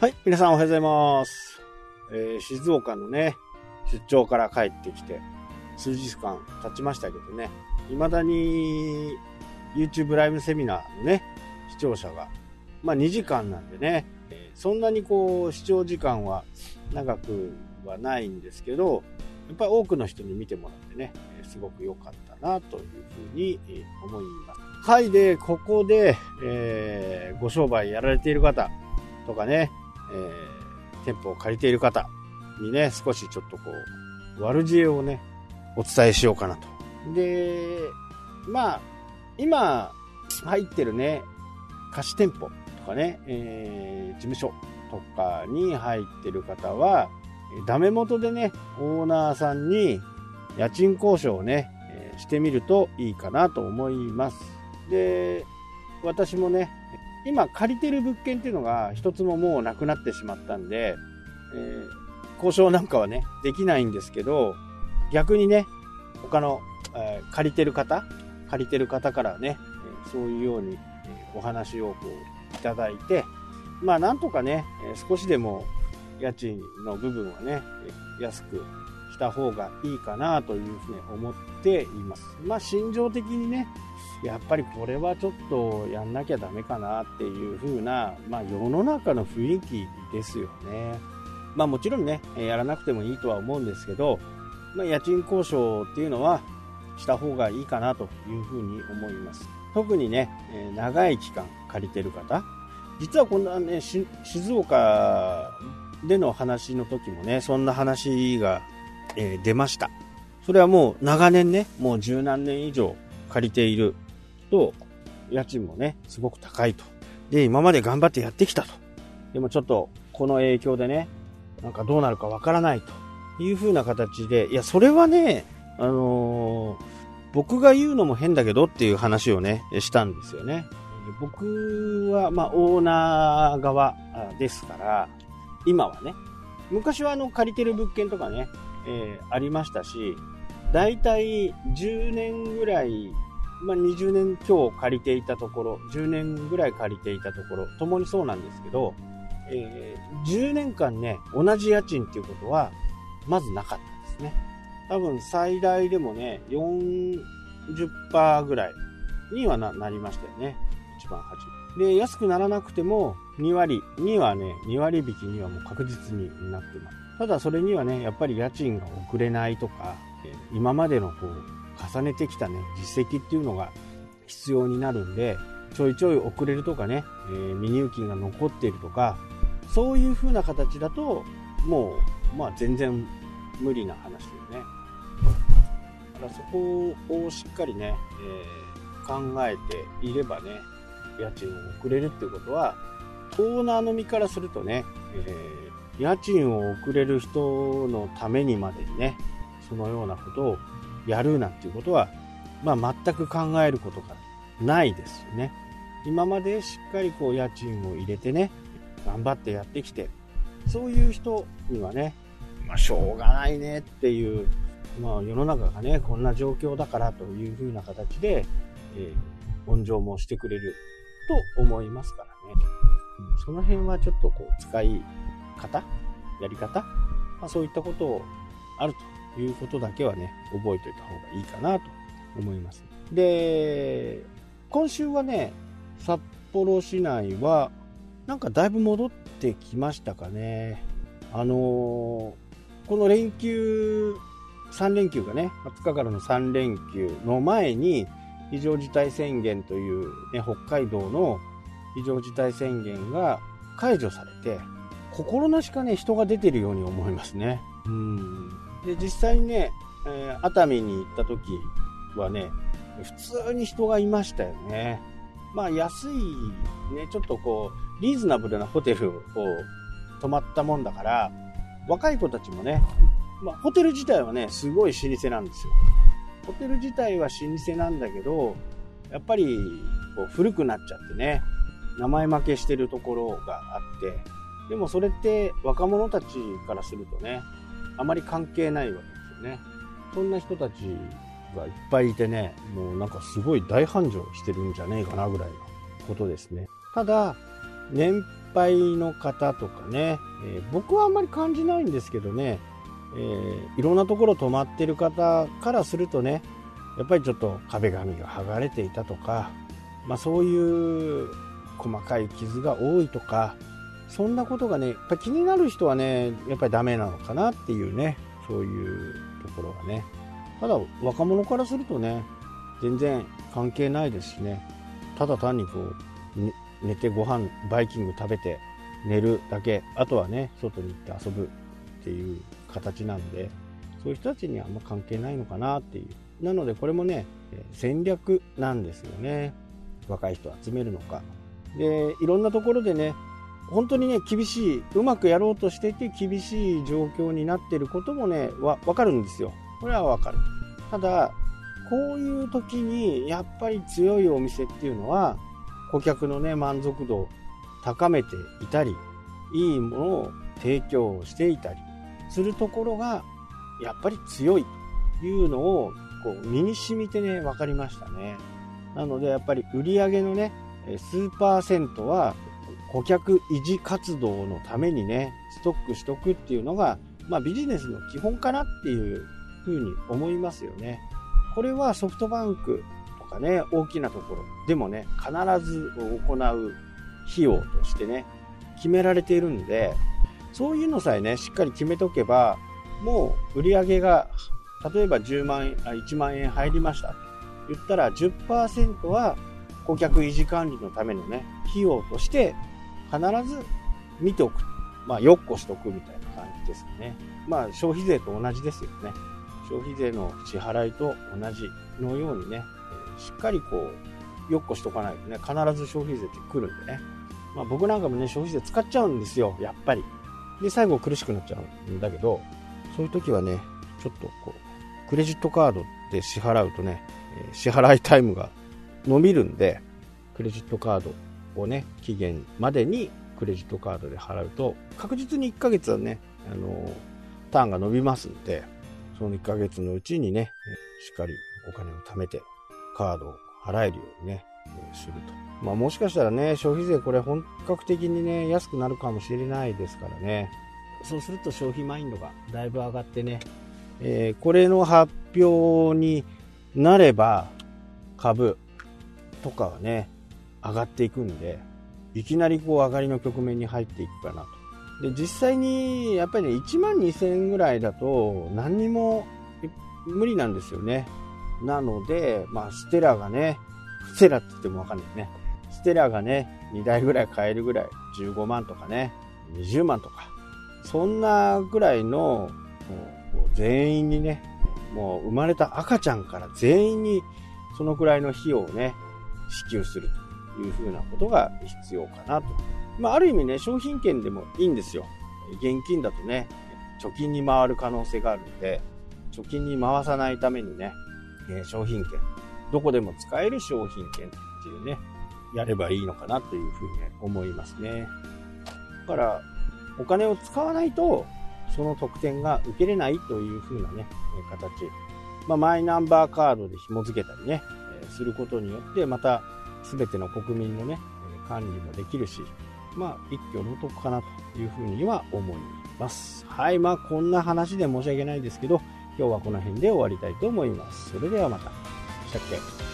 はい、皆さんおはようございます。えー静岡のね、出張から帰ってきて、数日間経ちましたけどね、未だに YouTube ライブセミナーのね、視聴者が、まあ2時間なんでね、えそんなにこう視聴時間は長くはないんですけど、やっぱり多くの人に見てもらってね、えすごく良かったなというふうに思います。はい、で、ここで、えーご商売やられている方とかね、えー店舗を借りている方にね、少しちょっとこう、悪知恵をね、お伝えしようかなと。で、まあ、今入ってるね、貸し店舗とかね、えー事務所とかに入ってる方は、ダメ元でね、オーナーさんに家賃交渉をね、してみるといいかなと思います。で、私もね、今借りてる物件っていうのが一つももうなくなってしまったんで、えー交渉なんかはね、できないんですけど、逆にね、他の、えー借りてる方、借りてる方からね、えそういうように、えお話をこういただいて、まあなんとかね、え少しでも家賃の部分はね、え安くした方がいいかなというふうに思っています。まあ心情的にね、やっぱりこれはちょっとやんなきゃダメかなっていう風な、まあ世の中の雰囲気ですよね。まあもちろんね、やらなくてもいいとは思うんですけど、まあ家賃交渉っていうのはした方がいいかなというふうに思います。特にね、長い期間借りてる方、実はこんなね、静岡での話の時もね、そんな話が、えー出ました。それはもう長年ね、もう十何年以上借りていると、家賃もね、すごく高いと。で、今まで頑張ってやってきたと。でもちょっと、この影響でね、なんかどうなるかわからないという風な形で、いや、それはね、あのー僕が言うのも変だけどっていう話をね、したんですよね。僕は、まあ、オーナー側ですから、今はね、昔はあの、借りてる物件とかね、えーありましたし、だいたい10年ぐらい、まあ、20年今日借りていたところ、10年ぐらい借りていたところ、ともにそうなんですけど、えー10年間ね、同じ家賃っていうことは、まずなかったですね。多分最大でもね、40%ぐらいにはなりましたよね。一番初め。で、安くならなくても、2割にはね、2割引きにはもう確実になってます。ただそれにはね、やっぱり家賃が遅れないとか、今までのこう、重ねてきたね、実績っていうのが必要になるんで、ちょいちょい遅れるとかね、えー未入金が残っているとか、そういう風な形だと、もう、まあ全然無理な話だよね。だからそこをしっかりね、えー考えていればね、家賃を遅れるっていうことは、オーナーの身からするとね、えー家賃を遅れる人のためにまでにね、そのようなことをやるなんていうことは、まあ全く考えることがないですよね。今までしっかりこう家賃を入れてね、頑張ってやってきて、そういう人にはね、まあしょうがないねっていう、まあ世の中がね、こんな状況だからというふうな形で、えー、温情もしてくれると思いますからね。その辺はちょっとこう使い方やり方、まあ、そういったことをあるということだけはね、覚えておいた方がいいかなと思います。で、今週はね、札幌市内は、なんかだいぶ戻ってきましたかね。あのーこの連休、3連休がね、20日からの3連休の前に、非常事態宣言という、ね、北海道の非常事態宣言が解除されて、心なしかね、人が出てるように思いますね。うん。で、実際にね、えー熱海に行った時はね、普通に人がいましたよね。まあ安い、ね、ちょっとこう、リーズナブルなホテルを泊まったもんだから、若い子たちもね、まあホテル自体はね、すごい老舗なんですよ。ホテル自体は老舗なんだけど、やっぱりこう古くなっちゃってね、名前負けしてるところがあって、でもそれって若者たちからするとね、あまり関係ないわけですよね。そんな人たちがいっぱいいてね、もうなんかすごい大繁盛してるんじゃねえかなぐらいのことですね。ただ、年配の方とかね、えー、僕はあんまり感じないんですけどね、えー、いろんなところ泊まってる方からするとねやっぱりちょっと壁紙が剥がれていたとか、まあ、そういう細かい傷が多いとかそんなことがねやっぱ気になる人はねやっぱりダメなのかなっていうねそういうところがね。ただ若者からするとね全然関係ないですしね。ただ単にこう、ね、寝てご飯バイキング食べて寝るだけ。あとはね外に行って遊ぶっていう形なんでそういう人たちにはあんま関係ないのかなっていう。なのでこれもね戦略なんですよね。若い人を集めるのか。でいろんなところでね本当にね厳しいうまくやろうとしてて厳しい状況になっていることもねわ分かるんですよ。これは分かる。ただこういう時にやっぱり強いお店っていうのは顧客のね満足度を高めていたりいいものを提供していたりするところがやっぱり強いというのをこう身に染みてね分かりましたね。なのでやっぱり売り上げのね数パーセントは顧客維持活動のためにねストックしとくっていうのが、まあ、ビジネスの基本かなっていうふうに思いますよね。これはソフトバンクとかね大きなところでもね必ず行う費用としてね決められているんでそういうのさえねしっかり決めとけばもう売り上げが例えば10万円1万円入りました。言ったら10%は顧客維持管理のためのね費用として必ず見ておく。まあよっこしとくみたいな感じですかね。まあ消費税と同じですよね。消費税の支払いと同じのようにねしっかりこうよっこしとかないとね必ず消費税って来るんでね。まあ僕なんかもね消費税使っちゃうんですよやっぱり。で最後苦しくなっちゃうんだけどそういう時はねちょっとこうクレジットカードで支払うとね支払いタイムが伸びるんでクレジットカードをね期限までにクレジットカードで払うと確実に1ヶ月はねあのターンが伸びますんでその1ヶ月のうちにねしっかりお金を貯めてカードを払えるようにねすると。まあもしかしたらね、消費税これ本格的にね、安くなるかもしれないですからね。そうすると消費マインドがだいぶ上がってね、えー、これの発表になれば株とかはね、上がっていくんで、いきなりこう上がりの局面に入っていくかなと。で、実際にやっぱりね、1万2000円ぐらいだと何にも無理なんですよね。なので、まあ、ステラがね、ステラって言ってもわかんないね。ステラがね、2台ぐらい買えるぐらい、15万とかね、20万とか、そんなぐらいの、全員にね、もう生まれた赤ちゃんから全員にそのくらいの費用をね、支給するというふうなことが必要かなと。まあ、ある意味ね、商品券でもいいんですよ。現金だとね、貯金に回る可能性があるんで、貯金に回さないためにね、え商品券、どこでも使える商品券っていうね、やればいいのかなというふうに思いますね。だから、お金を使わないと、その特典が受けれないというふうなね、形。まあ、マイナンバーカードで紐付けたりね、することによって、また全ての国民のね、管理もできるし、まあ、一挙の得かなというふうには思います。はい、まあ、こんな話で申し訳ないですけど、今日はこの辺で終わりたいと思います。それではまた。したっけ？